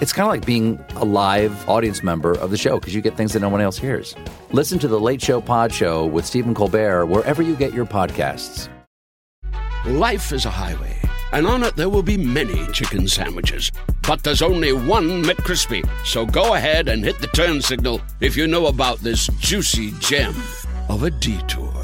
It's kind of like being a live audience member of the show because you get things that no one else hears. Listen to The Late Show Pod Show with Stephen Colbert wherever you get your podcasts. Life is a highway, and on it there will be many chicken sandwiches. But there's only one McCrispy. So go ahead and hit the turn signal if you know about this juicy gem of a detour.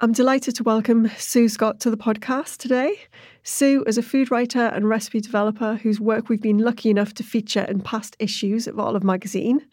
I'm delighted to welcome Su Scott to the podcast today. Su is a food writer and recipe developer whose work we've been lucky enough to feature in past issues of Olive magazine.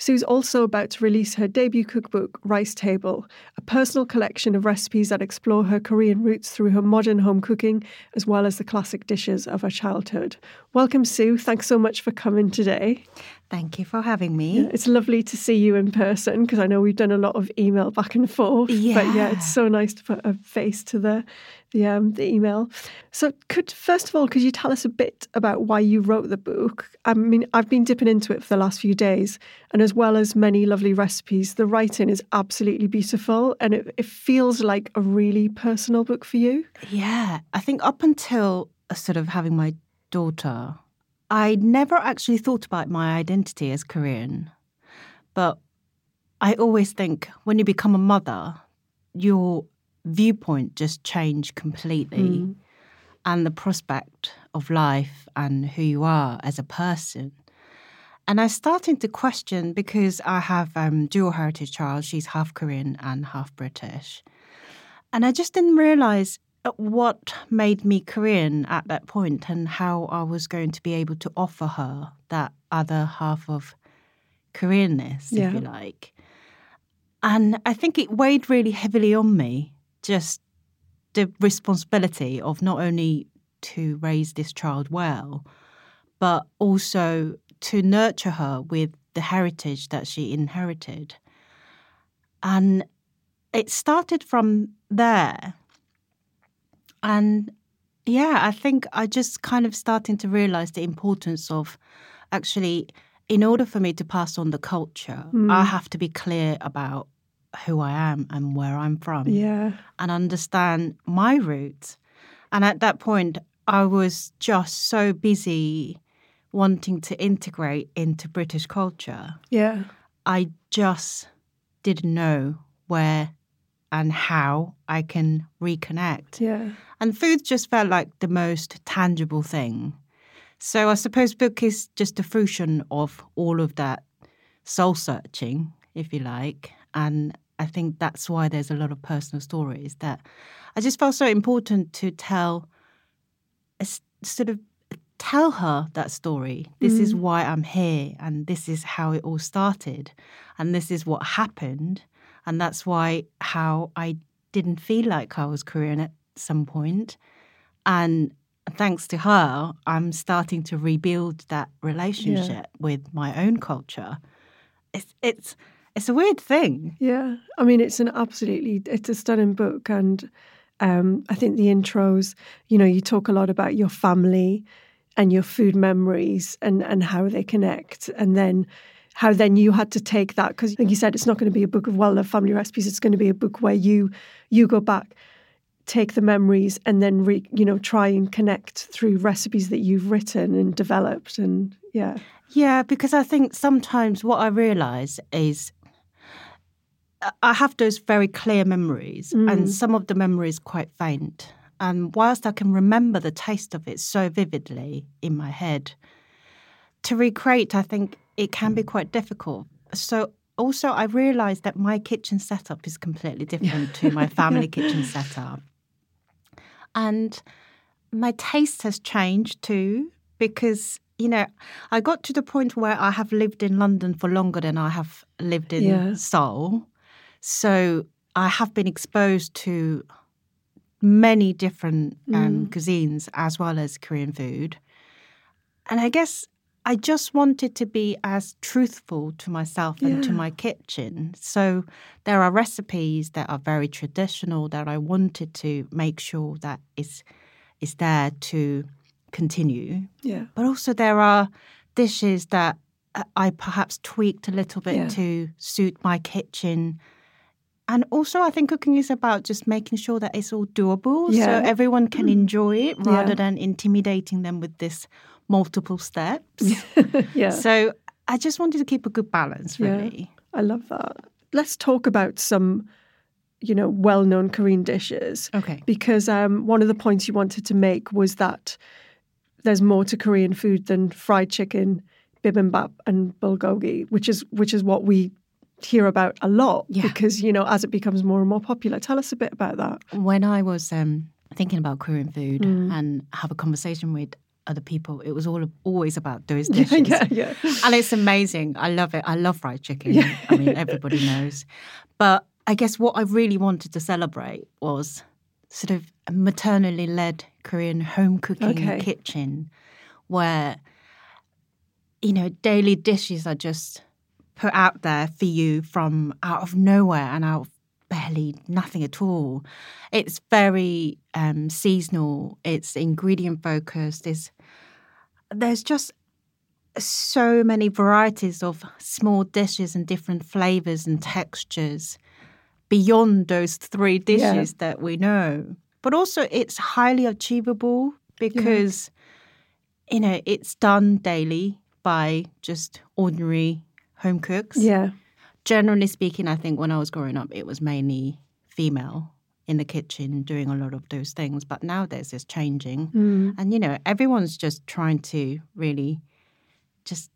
Su's also about to release her debut cookbook, Rice Table, a personal collection of recipes that explore her Korean roots through her modern home cooking, as well as the classic dishes of her childhood. Welcome, Su. Thanks so much for coming today. Thank you for having me. Yeah, it's lovely to see you in person because I know we've done a lot of email back and forth. Yeah. But yeah, it's so nice to put a face to the the um the email. So could first of all, could you tell us a bit about why you wrote the book? I mean, I've been dipping into it for the last few days, and as well as many lovely recipes, the writing is absolutely beautiful and it, it feels like a really personal book for you. Yeah, I think up until uh, sort of having my daughter, I never actually thought about my identity as Korean. But I always think when you become a mother, your viewpoint just changed completely. Mm. And the prospect of life and who you are as a person. And I started to question because I have um, dual heritage child. She's half Korean and half British. And I just didn't realize uh, what made me Korean at that point and how I was going to be able to offer her that other half of Koreanness, Yeah. if you like. And I think it weighed really heavily on me, just the responsibility of not only to raise this child well, but also to nurture her with the heritage that she inherited. And it started from there. And yeah, I think I just kind of starting to realize the importance of actually, in order for me to pass on the culture, I mm. have to be clear about who I am and where I'm from Yeah. and understand my roots. And at that point, I was just so busy wanting to integrate into British culture. Yeah. I just didn't know where and how I can reconnect. Yeah. And food just felt like the most tangible thing. So I suppose book is just a fruition of all of that soul searching, if you like. And I think that's why there's a lot of personal stories that I just felt so important to tell, uh, sort of tell her that story. This is mm. why I'm here, and this is how it all started, and this is what happened. And that's why how I didn't feel like I was Korean at some point. And thanks to her, I'm starting to rebuild that relationship with my own culture. It's it's it's a weird thing. Yeah, I mean, it's an absolutely it's a stunning book, and um, I think the intros. You know, you talk a lot about your family and your food memories and and how they connect, and then how then you had to take that because, like you said, it's not going to be a book of well-loved family recipes. It's going to be a book where you you go back take the memories and then re, you know try and connect through recipes that you've written and developed and yeah yeah because i think sometimes what i realize is i have those very clear memories mm. and some of the memories quite faint and whilst i can remember the taste of it so vividly in my head to recreate i think it can be quite difficult so also i realized that my kitchen setup is completely different to my family kitchen setup and my taste has changed too because, you know, I got to the point where I have lived in London for longer than I have lived in yeah. Seoul. So I have been exposed to many different um, mm. cuisines as well as Korean food. And I guess I just wanted to be as truthful to myself and to my kitchen. So there are recipes that are very traditional that I wanted to make sure that is is there to continue. Yeah. But also there are dishes that I perhaps tweaked a little bit yeah. to suit my kitchen. And also, I think cooking is about just making sure that it's all doable, yeah. so everyone can mm. enjoy it rather yeah. than intimidating them with this multiple steps. yeah. So I just wanted to keep a good balance, really. Yeah, I love that. Let's talk about some, you know, well-known Korean dishes. Okay. Because um, one of the points you wanted to make was that there's more to Korean food than fried chicken, bibimbap, and bulgogi, which is which is what we hear about a lot. Yeah. Because you know, as it becomes more and more popular, tell us a bit about that. When I was um, thinking about Korean food Mm. and have a conversation with other people. It was all always about those dishes. yeah, yeah. And it's amazing. I love it. I love fried chicken. Yeah. I mean, everybody knows. But I guess what I really wanted to celebrate was sort of a maternally led Korean home cooking Okay. kitchen where, you know, daily dishes are just put out there for you from out of nowhere and out of barely nothing at all. It's very um, seasonal. It's ingredient focused. It's, there's just so many varieties of small dishes and different flavors and textures beyond those three dishes that we know. But also, it's highly achievable because, you know, it's done daily by just ordinary home cooks Yeah. generally speaking, I think when I was growing up, it was mainly female in the kitchen doing a lot of those things. But nowadays, it's changing. Mm. And, you know, everyone's just trying to really just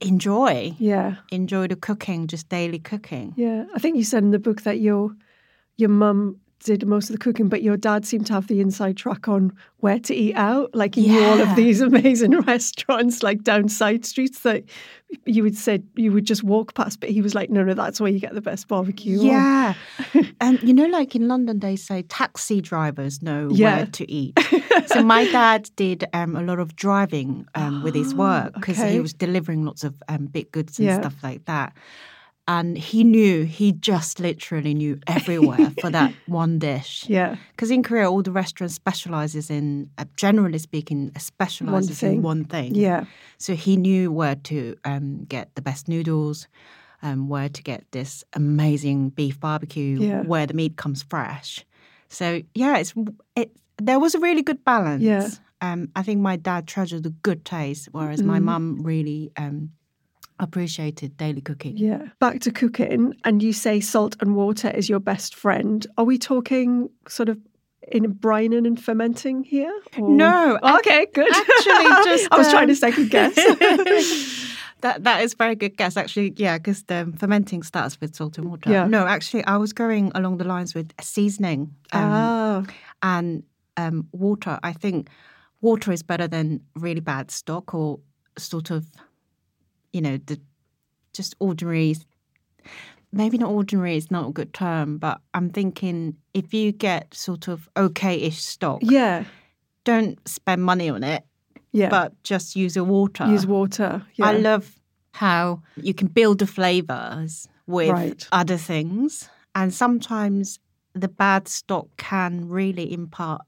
enjoy, Yeah. enjoy the cooking, just daily cooking. Yeah, I think you said in the book that your your mum did most of the cooking, but your dad seemed to have the inside track on where to eat out. Like he knew all of these amazing restaurants, like down side streets that you would say you would just walk past. But he was like, no, no, that's where you get the best barbecue. Yeah. and you know, like in London, they say taxi drivers know Yeah. where to eat. so my dad did um, a lot of driving um, with his work because okay. he was delivering lots of um, big goods and Yeah. stuff like that. And he knew, he just literally knew everywhere for that one dish. yeah, Because in Korea, all the restaurants specializes in, uh, generally speaking, specializes thing. in one thing. yeah, So he knew where to um, get the best noodles, um, where to get this amazing beef barbecue, Yeah. where the meat comes fresh. So yeah, it's it. There was a really good balance. Yeah. Um, I think my dad treasured the good taste, whereas my Mm. mum really um, appreciated daily cooking. yeah. Back to cooking, and you say salt and water is your best friend. Are we talking sort of in brining and fermenting here? or- No, Oh, okay, good. actually, just, I was trying to um, second guess. that that is very good guess, actually. Yeah, because the fermenting starts with salt and water. Yeah. No, actually, I was going along the lines with seasoning. um, ah, and um, water. I think water is better than really bad stock or sort of, you know, the just ordinary maybe not ordinary it's not a good term, but I'm thinking if you get sort of okay-ish stock, Yeah. don't spend money on it, Yeah. but just use the water. use water. Yeah. I love how you can build the flavors with Right. other things, and sometimes the bad stock can really impart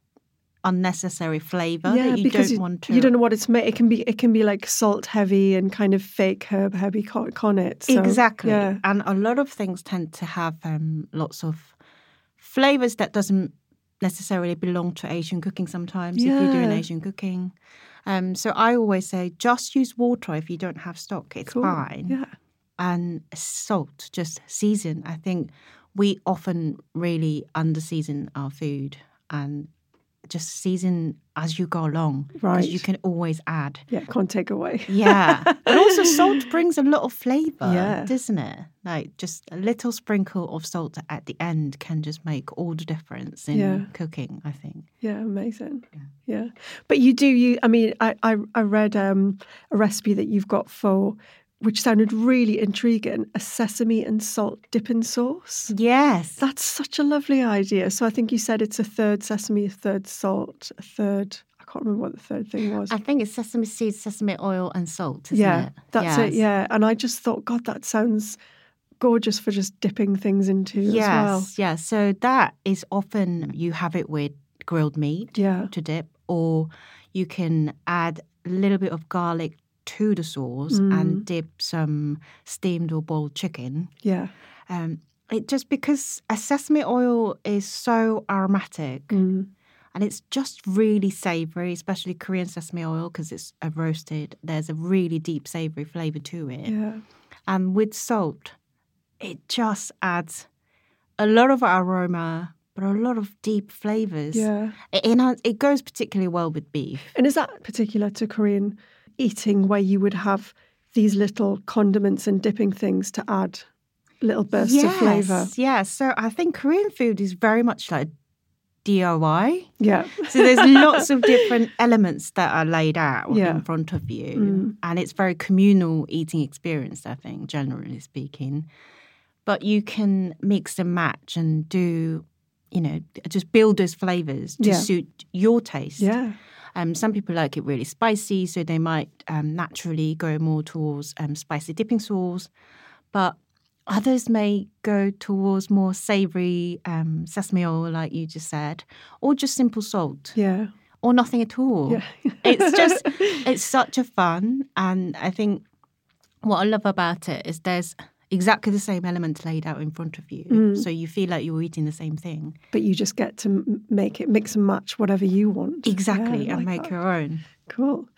unnecessary flavor yeah, that you because don't you, want to. you don't know what it's made. It can be it can be like salt heavy and kind of fake herb heavy con, con it. So, exactly, Yeah. and a lot of things tend to have um, lots of flavors that doesn't necessarily belong to Asian cooking. Sometimes, if you're doing Asian cooking. Um, so I always say just use water if you don't have stock. It's Cool. fine. Yeah. and salt, just season. I think we often really under season our food and just season as you go along. Right. You can always add. Yeah. Can't take away. Yeah. and also salt brings a lot of flavour, Yeah. doesn't it? Like just a little sprinkle of salt at the end can just make all the difference in Yeah. cooking, I think. Yeah, amazing. Yeah. But you do you I mean I I, I read um, a recipe that you've got for which sounded really intriguing, a sesame and salt dipping sauce. Yes. That's such a lovely idea. So I think you said it's a third sesame, a third salt, a third I can't remember what the third thing was. I think it's sesame seeds, sesame oil, and salt, isn't yeah, it? that's it. Yeah. And I just thought, God, that sounds gorgeous for just dipping things into Yes, as well. yeah. So that is often you have it with grilled meat Yeah. to dip, or you can add a little bit of garlic to the sauce Mm. and dip some steamed or boiled chicken. Yeah. Um, it just because a sesame oil is so aromatic Mm. and it's just really savory, especially Korean sesame oil because it's a roasted. There's a really deep savory flavor to it. Yeah. And with salt, it just adds a lot of aroma, but a lot of deep flavors. Yeah. It, it goes particularly well with beef. And is that particular to Korean eating where you would have these little condiments and dipping things to add little bursts of flavour? Yeah. So I think Korean food is very much like DIY. Yeah. So there's lots of different elements that are laid out Yeah. in front of you. Mm. And it's very communal eating experience, I think, generally speaking. But you can mix and match and do, you know, just build those flavors to Yeah. suit your taste. Yeah. Um, some people like it really spicy, so they might um, naturally go more towards um, spicy dipping sauce. But others may go towards more savory um, sesame oil, like you just said, or just simple salt, Yeah. or nothing at all. Yeah. it's just, it's such a fun. And I think what I love about it is there's exactly the same elements laid out in front of you. Mm. So you feel like you're eating the same thing. But you just get to make it mix and match whatever you want. Exactly, Yeah, and like make that. your own. Cool.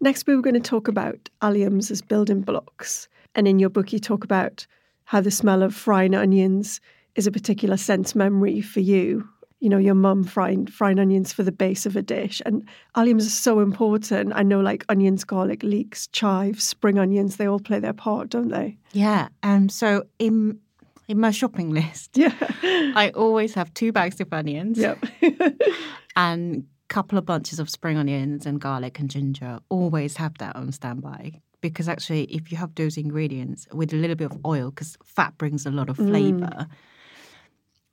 Next, we were going to talk about alliums as building blocks. And in your book, you talk about how the smell of frying onions is a particular sense memory for you. You know, your mum frying frying onions for the base of a dish. And alliums are so important. I know like onions, garlic, leeks, chives, spring onions, they all play their part, don't they? Yeah. Um. So in in my shopping list, Yeah. I always have two bags of onions yep. and a couple of bunches of spring onions and garlic and ginger. Always have that on standby because actually, if you have those ingredients with a little bit of oil, because fat brings a lot of flavor.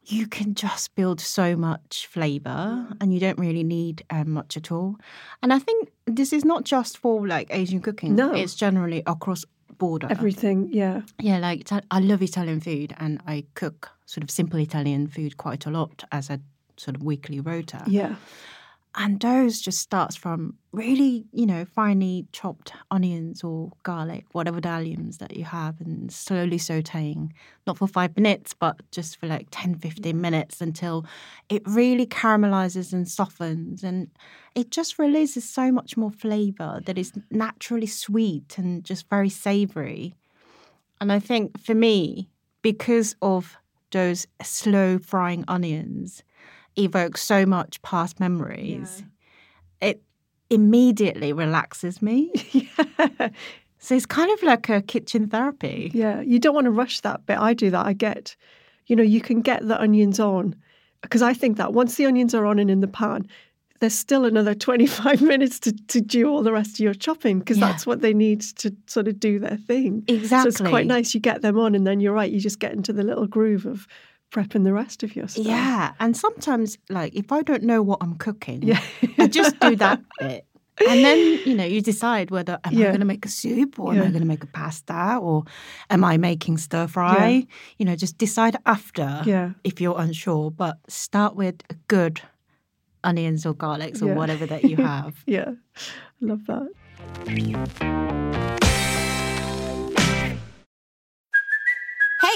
You can just build so much flavor, and you don't really need um, much at all. And I think this is not just for like Asian cooking; No. it's generally across border. Everything, yeah. Yeah, like I love Italian food and I cook sort of simple Italian food quite a lot as a sort of weekly rota. Yeah. And those just starts from really, you know, finely chopped onions or garlic, whatever the alliums that you have, and slowly sauteing, not for five minutes, but just for like 10, 15 mm. minutes until it really caramelizes and softens. And it just releases so much more flavor that is naturally sweet and just very savory. And I think for me, because of those slow frying onions, evoke so much past memories. It immediately relaxes me. yeah. So it's kind of like a kitchen therapy. Yeah, you don't want to rush that bit. I do that. I get, you know, you can get the onions on because I think that once the onions are on and in the pan, there's still another 25 minutes to, to do all the rest of your chopping because Yeah. that's what they need to sort of do their thing. Exactly. So it's quite nice. You get them on, and then you're right, you just get into the little groove of prepping the rest of your stuff. Yeah, and sometimes like if I don't know what I'm cooking, Yeah. I just do that bit. And then, you know, you decide whether am I Yeah. going to make a soup or am I Yeah. going to make a pasta or am I making stir fry? You know, just decide after Yeah. if you're unsure, but start with a good onions or garlics or Yeah. whatever that you have. Yeah. I love that.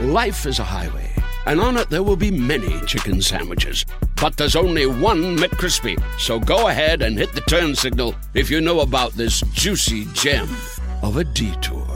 Life is a highway, and on it there will be many chicken sandwiches. But there's only one McCrispy. So go ahead and hit the turn signal if you know about this juicy gem of a detour.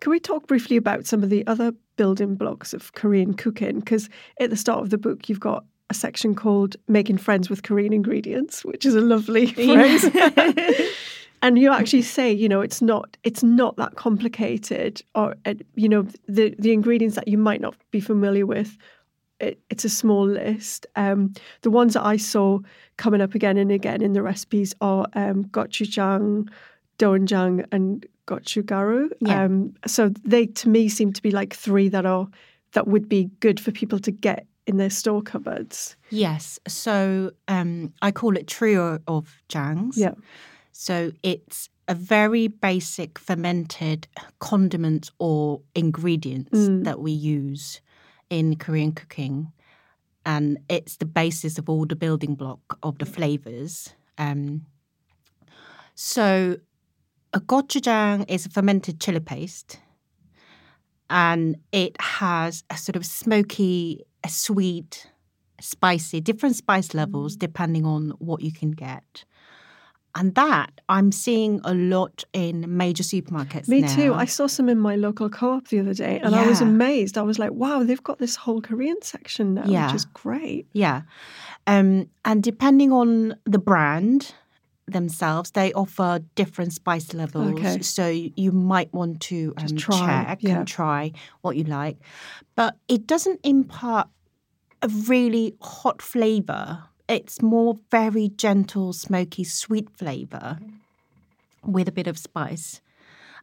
Can we talk briefly about some of the other building blocks of Korean cooking? Because at the start of the book, you've got a section called Making Friends with Korean Ingredients, which is a lovely phrase. and you actually say, you know, it's not it's not that complicated, or uh, you know, the the ingredients that you might not be familiar with. It, it's a small list. Um, the ones that I saw coming up again and again in the recipes are um, gochujang, doenjang, and gochugaru. Yeah. Um, so they, to me, seem to be like three that are that would be good for people to get in their store cupboards. Yes. So um, I call it trio of jangs. Yeah. So it's a very basic fermented condiment or ingredients Mm. that we use in Korean cooking. And it's the basis of all the building block of the flavors. Um, so a gochujang is a fermented chili paste. And it has a sort of smoky, a sweet, spicy, different spice levels depending on what you can get. And that I'm seeing a lot in major supermarkets. Me now. too. I saw some in my local co-op the other day, and I was amazed. I was like, "Wow, they've got this whole Korean section now, Yeah. which is great." Yeah. Um, and depending on the brand themselves, they offer different spice levels. Okay. So you might want to um, try, check yeah. and try what you like. But it doesn't impart a really hot flavor. It's more very gentle, smoky, sweet flavor with a bit of spice.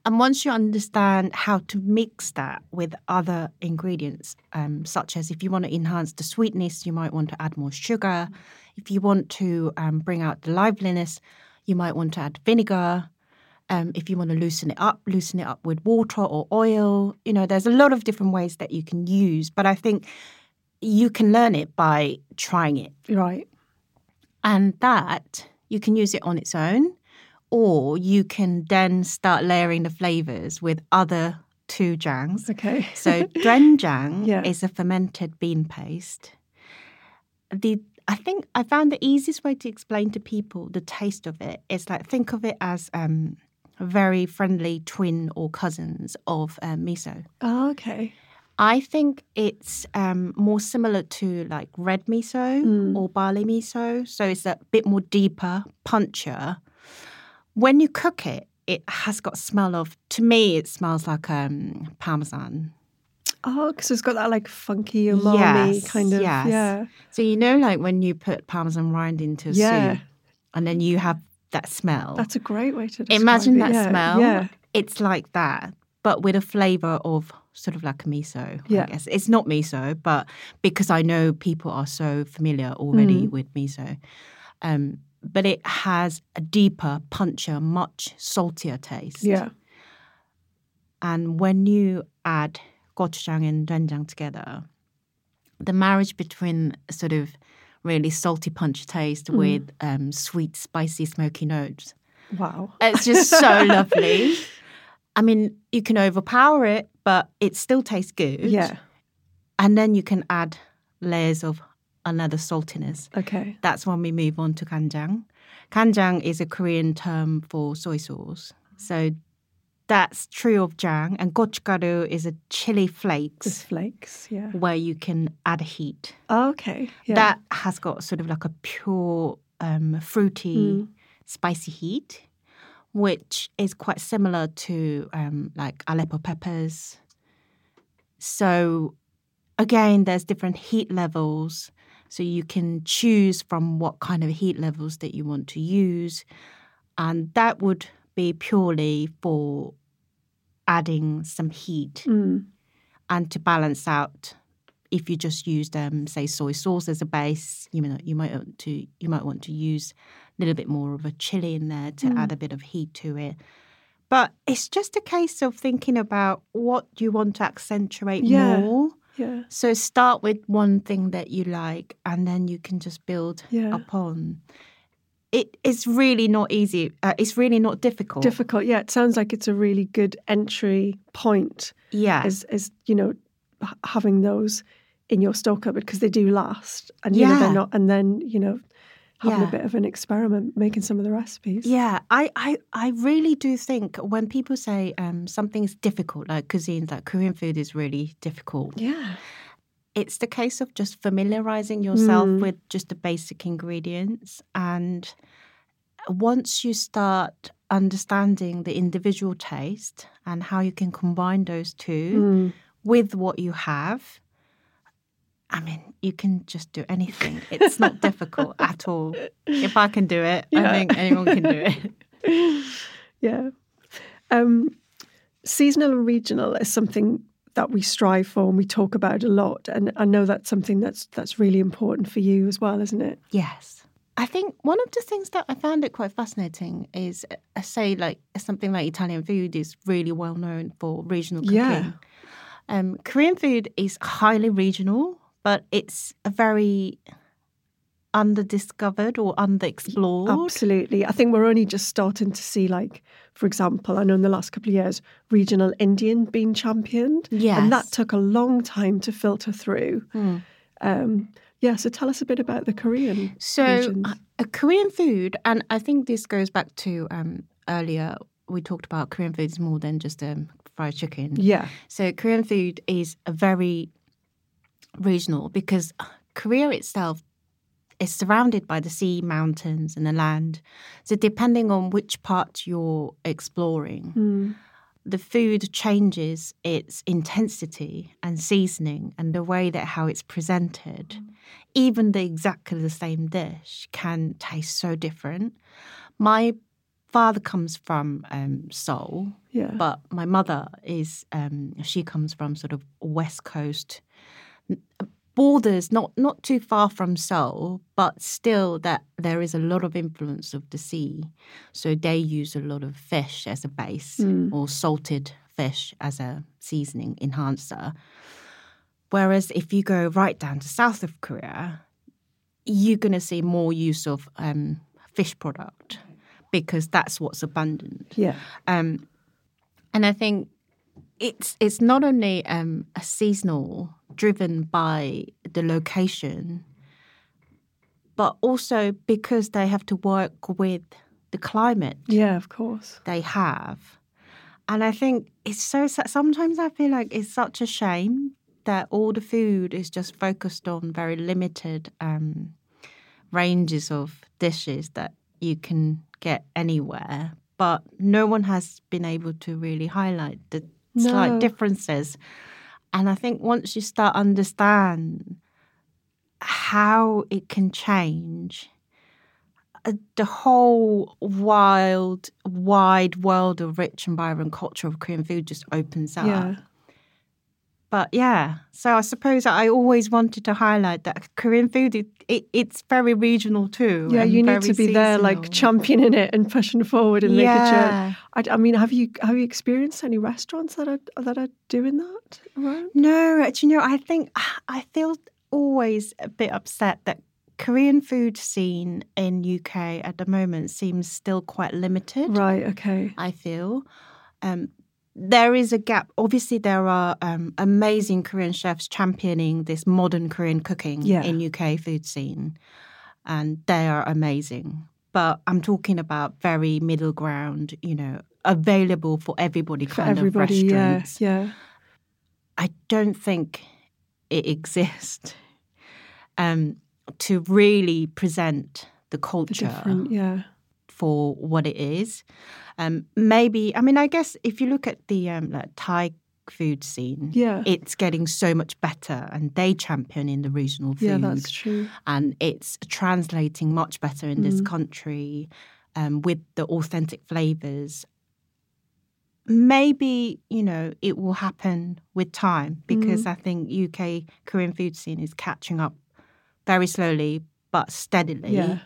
And once you understand how to mix that with other ingredients, um, such as if you want to enhance the sweetness, you might want to add more sugar. If you want to um, bring out the liveliness, you might want to add vinegar. Um, if you want to loosen it up, loosen it up with water or oil. You know, there's a lot of different ways that you can use, but I think you can learn it by trying it. Right. And that you can use it on its own, or you can then start layering the flavors with other two jangs. Okay. So doenjang Yeah. is a fermented bean paste. The I think I found the easiest way to explain to people the taste of it is like think of it as um, very friendly twin or cousins of uh, miso. Oh, okay. I think it's um, more similar to like red miso Mm. or barley miso. So it's a bit more deeper, punchier. When you cook it, it has got smell of, to me, it smells like um, parmesan. Oh, because it's got that like funky umami Yes, kind of. yes. Yeah. So you know, like when you put parmesan rind into a Yeah. soup, and then you have that smell. That's a great way to. Imagine it. that yeah. smell. Yeah. It's like that, but with a flavor of sort of like a miso. Yeah. I guess it's not miso, but because I know people are so familiar already Mm. with miso, um, but it has a deeper, punchier, much saltier taste. Yeah. And when you add gochujang and doenjang together, the marriage between sort of really salty punch taste Mm. with um, sweet, spicy, smoky notes. Wow. It's just so lovely. I mean, you can overpower it, but it still tastes good. Yeah. And then you can add layers of another saltiness. Okay. That's when we move on to kanjang. Kanjang is a Korean term for soy sauce. So that's trio of jang. And gochugaru is a chili flakes flakes. Yeah. where you can add heat. Okay. Yeah. That has got sort of like a pure, um, fruity, Mm. spicy heat, which is quite similar to um, like Aleppo peppers. So, again, there's different heat levels. So, you can choose from what kind of heat levels that you want to use. And that would be purely for adding some heat Mm. and to balance out if you just used um, say soy sauce as a base you know you might want to you might want to use a little bit more of a chili in there to Mm. add a bit of heat to it but it's just a case of thinking about what you want to accentuate Yeah. more Yeah. so start with one thing that you like and then you can just build Yeah. upon it is really not easy uh, it's really not difficult Difficult. Yeah. It sounds like it's a really good entry point. yeah Is is you know having those in your store cupboard because they do last, and you know Yeah. they're not, and then you know having Yeah. a bit of an experiment making some of the recipes. Yeah, I, I, I really do think when people say um, something's difficult, like cuisine, like Korean food is really difficult, Yeah. it's the case of just familiarizing yourself Mm. with just the basic ingredients. And once you start understanding the individual taste and how you can combine those two Mm. with what you have, I mean, you can just do anything. It's not difficult at all. If I can do it, I think anyone can do it. Yeah. Um, seasonal and regional is something that we strive for and we talk about a lot, and I know that's something that's that's really important for you as well, isn't it? Yes. I think one of the things that I found it quite fascinating is, uh, say, like something like Italian food is really well known for regional cooking. Yeah. Um, Korean food is highly regional, but it's a very underdiscovered or underexplored. Absolutely. I think we're only just starting to see, like, for example, I know in the last couple of years, regional Indian being championed. And that took a long time to filter through. Hmm. Um, yeah, so tell us a bit about the Korean So, uh, a Korean food, and I think this goes back to um, earlier, we talked about Korean food is more than just um, fried chicken. Yeah. So, Korean food is a very regional because Korea itself is surrounded by the sea, mountains, and the land. So, depending on which part you're exploring, Mm. the food changes its intensity and seasoning and the way that how it's presented. Even the exactly the same dish can taste so different. My father comes from um, Seoul, Yeah. but my mother is um, she comes from sort of west coast borders not not too far from Seoul, but still that there is a lot of influence of the sea. So they use a lot of fish as a base Mm. or salted fish as a seasoning enhancer. Whereas if you go right down to south of Korea, you're going to see more use of um, fish product because that's what's abundant. Yeah. Um, and I think it's it's not only um, a seasonal driven by the location, but also because they have to work with the climate Yeah, of course. they have. And I think it's so sad. Sometimes I feel like it's such a shame that all the food is just focused on very limited um, ranges of dishes that you can get anywhere. But no one has been able to really highlight the slight differences. And I think once you start understand how it can change, uh, the whole wild, wide world of rich and vibrant culture of Korean food just opens up. Yeah. But yeah, so I suppose I always wanted to highlight that Korean food it, it it's very regional too. Yeah, you need to be there, like championing it and pushing forward and making Yeah. sure. I, I mean, have you have you experienced any restaurants that are that are doing that around? No, do you know? I think I feel always a bit upset that Korean food scene in UK at the moment seems still quite limited. Right. Okay. I feel. Um, there is a gap. Obviously, there are um, amazing Korean chefs championing this modern Korean cooking Yeah. in UK food scene, and they are amazing. But I'm talking about very middle ground, you know, available for everybody For kind everybody. of restaurants. Yeah. yeah. I don't think it exists um, to really present the The culture different. Yeah. For what it is. Um, maybe I mean I guess if you look at the um, like Thai food scene, Yeah. it's getting so much better, and they champion in the regional food, Yeah. That's true. and it's translating much better in this Mm. country um, with the authentic flavors. Maybe you know it will happen with time because Mm. I think UK Korean food scene is catching up very slowly but steadily. Yeah.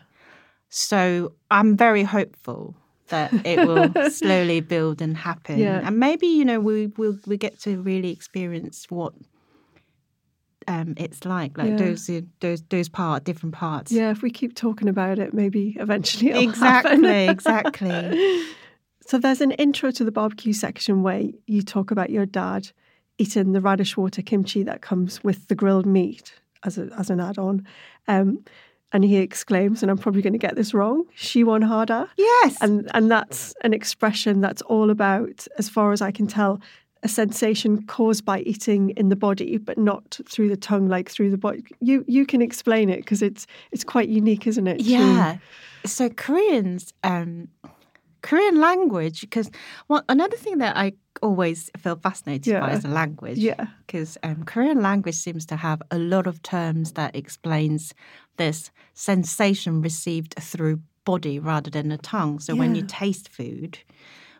So I'm very hopeful that it will slowly build and happen. Yeah. And maybe, you know, we will we get to really experience what um, it's like, like Yeah. those those those part different parts. Yeah. If we keep talking about it, maybe eventually it'll Exactly, exactly. So there's an intro to the barbecue section where you talk about your dad eating the radish water kimchi that comes with the grilled meat as a, as an add-on. Um, and he exclaims, and I'm probably going to get this wrong, "Shiwonhada." Yes. And and that's an expression that's all about, as far as I can tell, a sensation caused by eating in the body, but not through the tongue, like through the body. You you can explain it because it's it's quite unique, isn't it? Yeah. So Koreans, um, Korean language, because well, another thing that I always feel fascinated by is the language. Yeah. Because um, Korean language seems to have a lot of terms that explains this sensation received through body rather than the tongue. So when you taste food,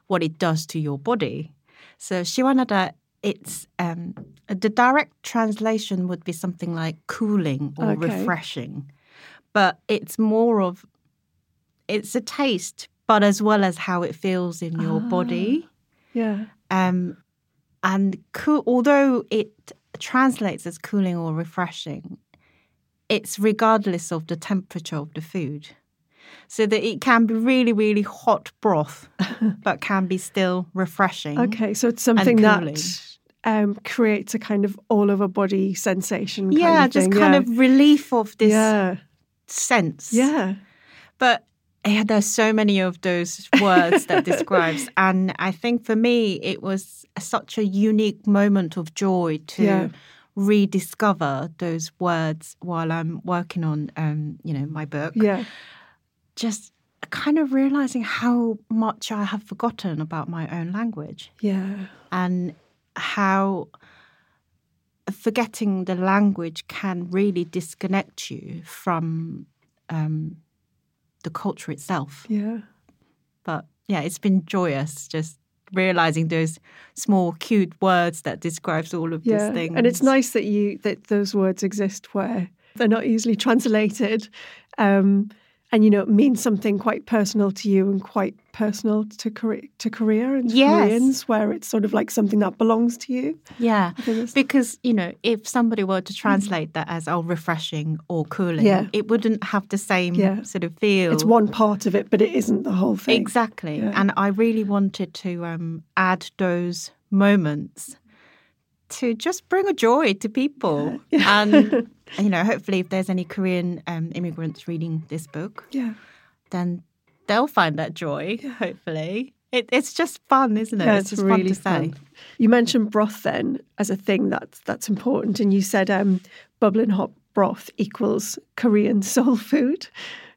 what it does to your body. So shiwonhada, it's um, the direct translation would be something like cooling or Okay. refreshing, but it's more of it's a taste, but as well as how it feels in your body. Yeah. Um, and cool, although it translates as cooling or refreshing, it's regardless of the temperature of the food. So that it can be really, really hot broth, but can be still refreshing. Okay, so it's something that um, creates a kind of all over body sensation. kind yeah, just kind yeah. of relief of this Yeah. sense. Yeah. But yeah, there's so many of those words that describes, and I think for me it was such a unique moment of joy to Yeah. rediscover those words while I'm working on, um, you know, my book. Yeah. Just kind of realizing how much I have forgotten about my own language Yeah. and how forgetting the language can really disconnect you from um, the culture itself. Yeah. But yeah, it's been joyous just realizing those small, cute words that describes all of Yeah. these things. And it's nice that you that those words exist where they're not easily translated. Um, and you know, it means something quite personal to you and quite personal to Korea, to Korea and to Yes. Koreans, where it's sort of like something that belongs to you. Yeah, I think it's- because you know, if somebody were to translate that as "oh, refreshing" or "cooling," Yeah. it wouldn't have the same Yeah. sort of feel. It's one part of it, but it isn't the whole thing. Exactly. Yeah. And I really wanted to um, add those moments to just bring a joy to people. And, you know, hopefully, if there's any Korean um, immigrants reading this book, Yeah. then they'll find that joy, hopefully. It, it's just fun, isn't it? Yeah, it's, just fun to say. You mentioned broth then as a thing that's that's important, and you said um, bubbling hot broth equals Korean soul food.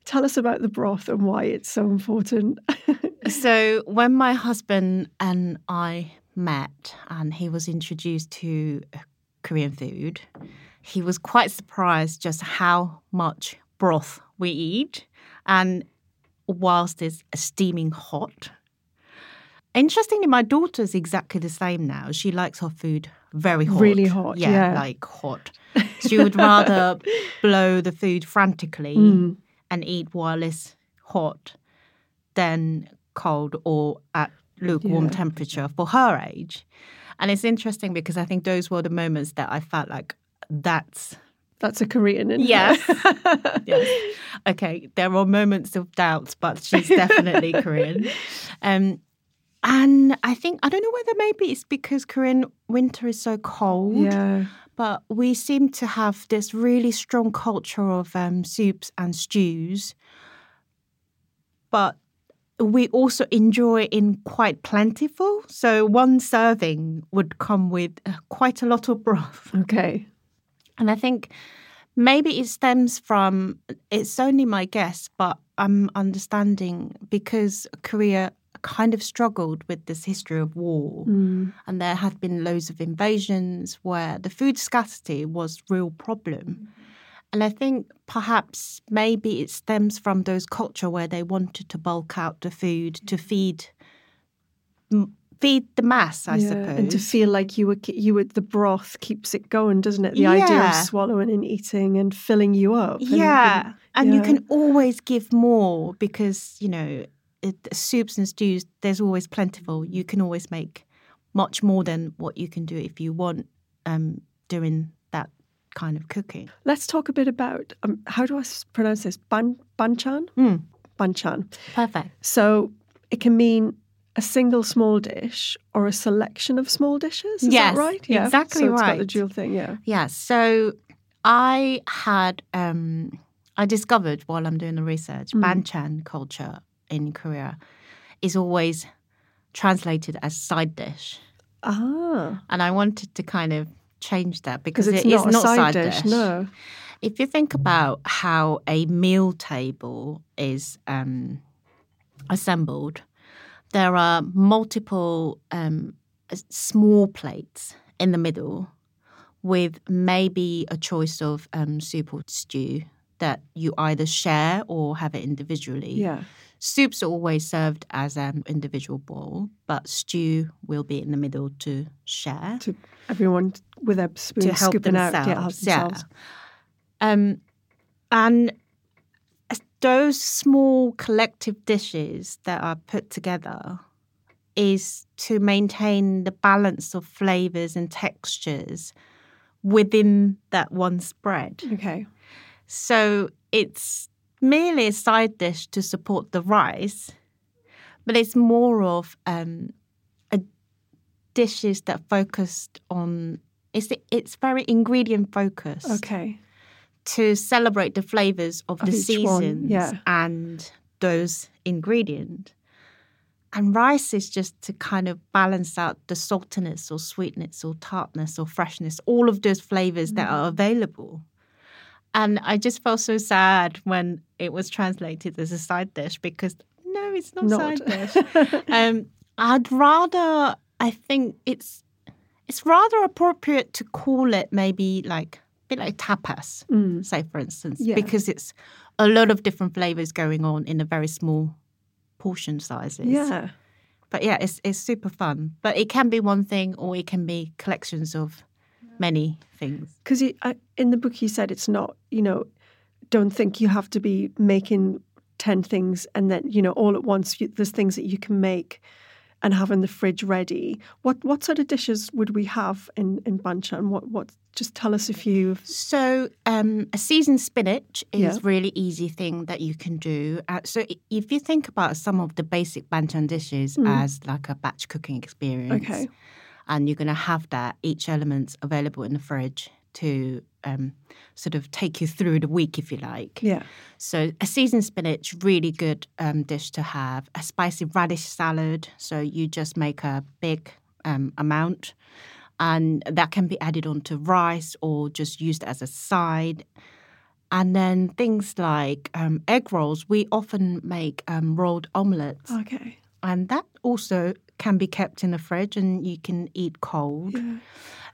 Tell us about the broth and why it's so important. So when my husband and I met and he was introduced to Korean food, he was quite surprised just how much broth we eat. And whilst it's steaming hot, Interestingly, my daughter's exactly the same now. She likes her food very hot. Really hot, yeah. like hot. She would rather blow the food frantically Mm. and eat while it's hot than cold or at lukewarm Yeah. temperature for her age. And it's interesting because I think those were the moments that I felt like that's That's a Korean in her. Yes. yes. Okay. There are moments of doubt, but she's definitely Korean. Um, and I think, I don't know whether maybe it's because Korean winter is so cold. Yeah. But we seem to have this really strong culture of um, soups and stews. But we also enjoy in quite plentiful. So one serving would come with uh, quite a lot of broth. Okay. And I think maybe it stems from, it's only my guess, but I'm understanding because Korea kind of struggled with this history of war. Mm. And there had been loads of invasions where the food scarcity was real problem. And I think perhaps maybe it stems from those culture where they wanted to bulk out the food to feed m- feed the mass, I Yeah, suppose. And to feel like you were, you would, the broth keeps it going, doesn't it? The idea of swallowing and eating and filling you up. and- Yeah, and- and you can always give more because you know it, soups and stews. There's always plentiful. You can always make much more than what you can do if you want um, doing that kind of cooking. Let's talk a bit about um, how do I pronounce this? Ban banchan. Mm. Banchan. Perfect. So it can mean a single small dish or a selection of small dishes. Is Yes, that right? Yeah, exactly so it's got the dual thing. Yeah. Yeah. So I had um, I discovered while I'm doing the research, Mm. banchan culture in Korea is always translated as side dish. Ah, And I wanted to kind of change that because it's it is not a not side, dish. dish. No. If you think about how a meal table is um, assembled, there are multiple um, small plates in the middle with maybe a choice of um, soup or stew that you either share or have it individually. Yeah. Soups are always served as an individual bowl, but stew will be in the middle to share To everyone with a spoon to help scooping themselves. out. Yeah, help yeah. Um, and those small collective dishes that are put together is to maintain the balance of flavors and textures within that one spread. Okay. So it's merely a side dish to support the rice, but it's more of um, a dishes that focused on it's it's very ingredient focused Okay. To celebrate the flavors of, Of the seasons yeah. and those ingredients. And rice is just to kind of balance out the saltiness or sweetness or tartness or freshness, all of those flavors that Mm. are available. And I just felt so sad when it was translated as a side dish because no, it's not, Not. side dish. um, I'd rather, I think it's it's rather appropriate to call it maybe like bit like tapas, Mm. say for instance, Yeah. because it's a lot of different flavors going on in a very small portion sizes. Yeah. But yeah, it's it's super fun. But it can be one thing or it can be collections of many things. Because in the book you said it's not, you know, don't think you have to be making 10 things and then, you know, all at once. You, there's things that you can make and have in the fridge ready. What what sort of dishes would we have in, in Banchan? What, what, just tell us a few. So, um, a seasoned spinach is Yeah. really easy thing that you can do. Uh, so, if you think about some of the basic banchan dishes Mm. as like a batch cooking experience, Okay. and you're going to have that each element available in the fridge to um, sort of take you through the week, if you like. Yeah. So a seasoned spinach, really good um, dish to have. A spicy radish salad. So you just make a big um, amount, and that can be added onto rice or just used as a side. And then things like um, egg rolls. We often make um, rolled omelets, Okay. and that also can be kept in the fridge, and you can eat cold. Yeah.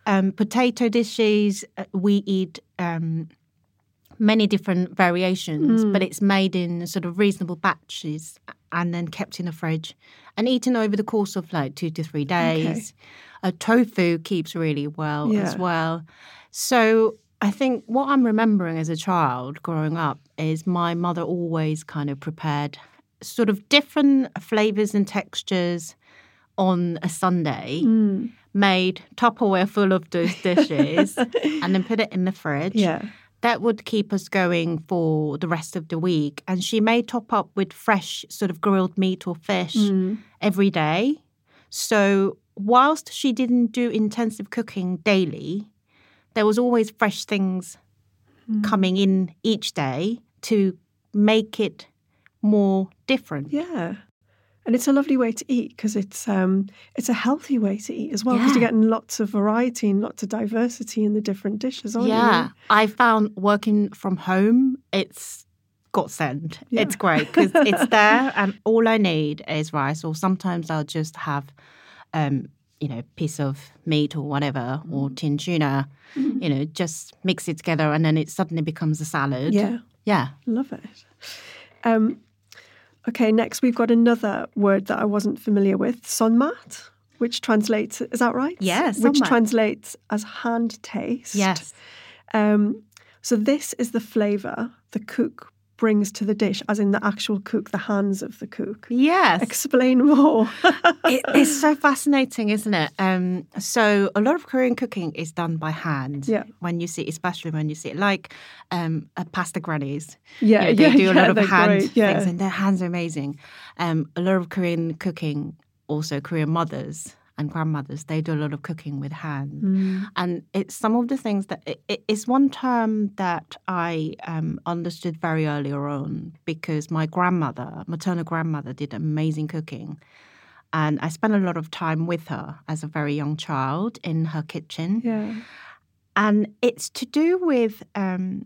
Um, potato dishes, uh, we eat um, many different variations, Mm. but it's made in sort of reasonable batches and then kept in the fridge and eaten over the course of like two to three days. Uh, tofu keeps really well as well. So I think what I'm remembering as a child growing up is my mother always kind of prepared sort of different flavors and textures on a Sunday, Mm. Made Tupperware full of those dishes, and then put it in the fridge. Yeah. That would keep us going for the rest of the week. And she may top up with fresh sort of grilled meat or fish Mm. every day. So whilst she didn't do intensive cooking daily, there was always fresh things Mm. coming in each day to make it more different. Yeah. And it's a lovely way to eat because it's um, it's a healthy way to eat as well because Yeah. you're getting lots of variety and lots of diversity in the different dishes, aren't yeah, you? I found working from home, it's godsend. Yeah. It's great because it's there, and all I need is rice, or sometimes I'll just have, um, you know, piece of meat or whatever, Mm. or tin tuna. You know, just mix it together, and then it suddenly becomes a salad. Yeah. yeah. Love it. Um, okay, next we've got another word that I wasn't familiar with, sonmat, which translates, is that right? Yeah, Which translates as hand taste. Yes. Um, so this is the flavour the cook brings to the dish, as in the actual cook, the hands of the cook. Yes. Explain more. it, it's so fascinating, isn't it? Um, so a lot of Korean cooking is done by hand. Yeah. When you see, especially when you see it, like um, pasta grannies. Yeah, You know, they yeah, do a yeah, lot of hand great, yeah. things, and their hands are amazing. Um, a lot of Korean cooking, also Korean mothers and grandmothers, they do a lot of cooking with hand. Mm. And it's some of the things that it, it- it's one term that I um, understood very earlier on because my grandmother, maternal grandmother, did amazing cooking. And I spent a lot of time with her as a very young child in her kitchen. Yeah. And it's to do with um,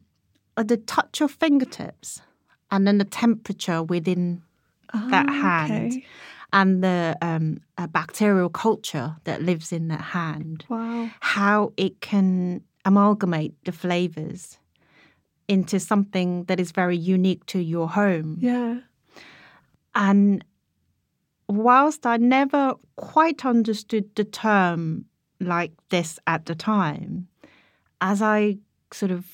the touch of fingertips and then the temperature within that Ah, hand okay. and the um, uh, bacterial culture that lives in that hand. Wow. How it can amalgamate the flavors into something that is very unique to your home. Yeah. And whilst I never quite understood the term like this at the time, as I sort of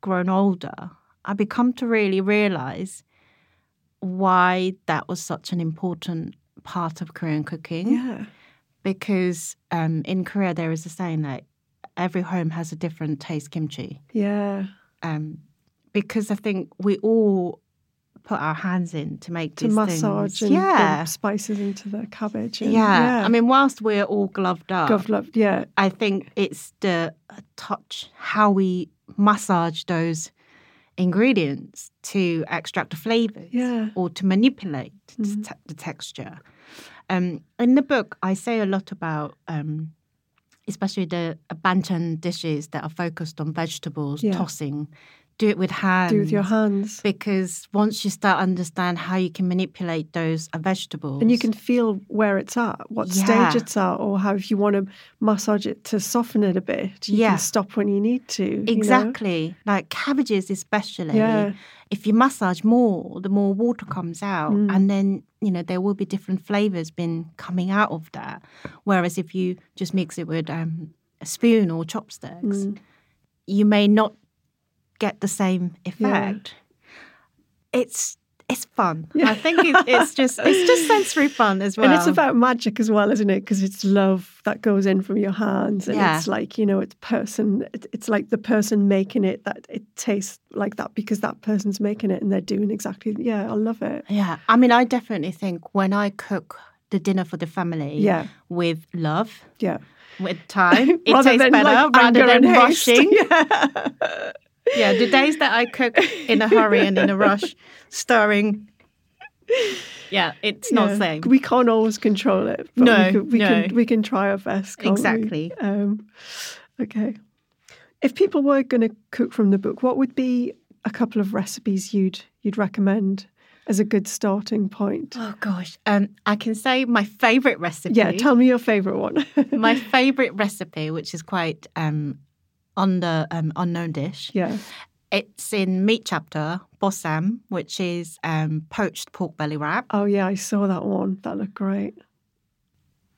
grown older, I become to really realize why that was such an important part of Korean cooking. Yeah. Because um, in Korea, there is a saying that every home has a different taste kimchi. Yeah. Um, because I think we all put our hands in to make To these massage things. and yeah. spices into the cabbage. And, yeah. I mean, whilst we're all gloved up, Gov love, yeah. I think it's the touch, how we massage those ingredients to extract the flavors Yeah. or to manipulate the Mhm. te- the texture. Um, in the book, I say a lot about, um, especially the banchan dishes that are focused on vegetables, Yeah. tossing. Do it with hands. Do with your hands. Because once you start understand how you can manipulate those uh, vegetables, And you can feel where it's at, what Yeah. stage it's at, or how if you want to massage it to soften it a bit, you Yeah. can stop when you need to. you know? Exactly. Like cabbages, especially. Yeah. If you massage more, the more water comes out. Mm. And then, you know, there will be different flavors been coming out of that. Whereas if you just mix it with um, a spoon or chopsticks, Mm. you may not get the same effect. It's it's fun. Yeah. I think it, it's just it's just sensory fun as well. And it's about magic as well, isn't it? Because it's love that goes in from your hands, and Yeah. it's like you know, it's person. It's like the person making it that it tastes like that because that person's making it and they're doing exactly. Yeah, I love it. Yeah, I mean, I definitely think when I cook the dinner for the family Yeah. with love, Yeah, with time, it tastes better like, rather than rushing. Yeah. Yeah, the days that I cook in a hurry and in a rush, stirring. Yeah, it's not Yeah. same. We can't always control it. No, we, can, we no. can we can try our best. Exactly. Um, okay. If people were going to cook from the book, what would be a couple of recipes you'd you'd recommend as a good starting point? Oh gosh, um, I can say my favorite recipe. Yeah, tell me your favorite one. my favorite recipe, which is quite um, on the um, unknown dish, yeah. It's in meat chapter, bossam, which is um, poached pork belly wrap. Oh yeah, I saw that one. That looked great.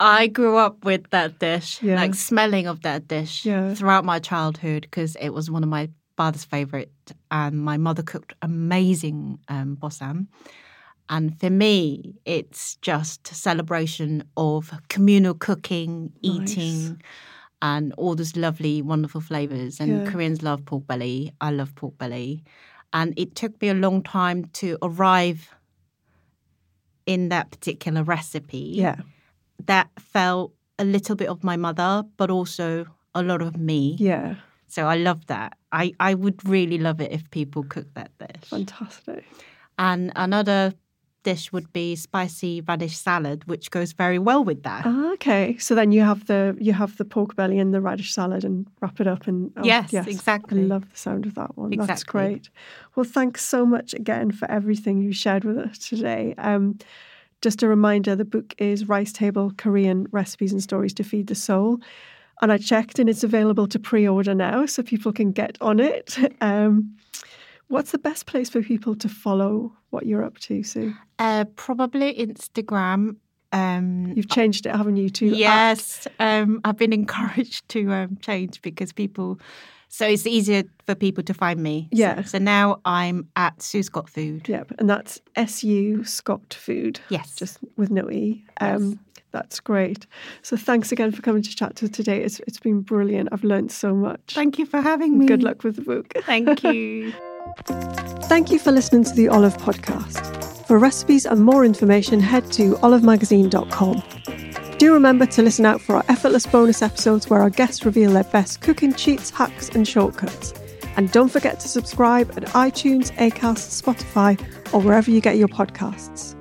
I grew up with that dish, Yeah. like smelling of that dish Yeah. throughout my childhood because it was one of my father's favorite, and my mother cooked amazing um, bossam. And for me, it's just a celebration of communal cooking, Nice. eating, and all those lovely, wonderful flavors. And Yeah. Koreans love pork belly. I love pork belly. And it took me a long time to arrive in that particular recipe Yeah. that felt a little bit of my mother, but also a lot of me. Yeah. So I love that. I, I would really love it if people cook that dish. Fantastic. And another dish would be spicy radish salad, which goes very well with that. Ah, okay. So then you have the you have the pork belly and the radish salad and wrap it up and oh, Yes, exactly. I love the sound of that one. That's great. Well, thanks so much again for everything you shared with us today. Um, just a reminder, the book is Rice Table Korean Recipes and Stories to Feed the Soul. And I checked and it's available to pre-order now so people can get on it. Um, what's the best place for people to follow what you're up to, Su? Uh, probably Instagram. Um, You've changed it, haven't you, to yes, um, I've been encouraged to um, change because people, so it's easier for people to find me. Yeah. So, now I'm at Su Scott Food. Yep, and that's SU Scott Food. Yes. Just with no E. Um, That's great. So thanks again for coming to chat to today. It's, it's been brilliant. I've learned so much. Thank you for having me. Good luck with the book. Thank you. Thank you for listening to the Olive Podcast. For recipes and more information, head to olivemagazine.com. Do remember to listen out for our effortless bonus episodes where our guests reveal their best cooking cheats, hacks, and shortcuts. And don't forget to subscribe at iTunes, Acast, Spotify, or wherever you get your podcasts.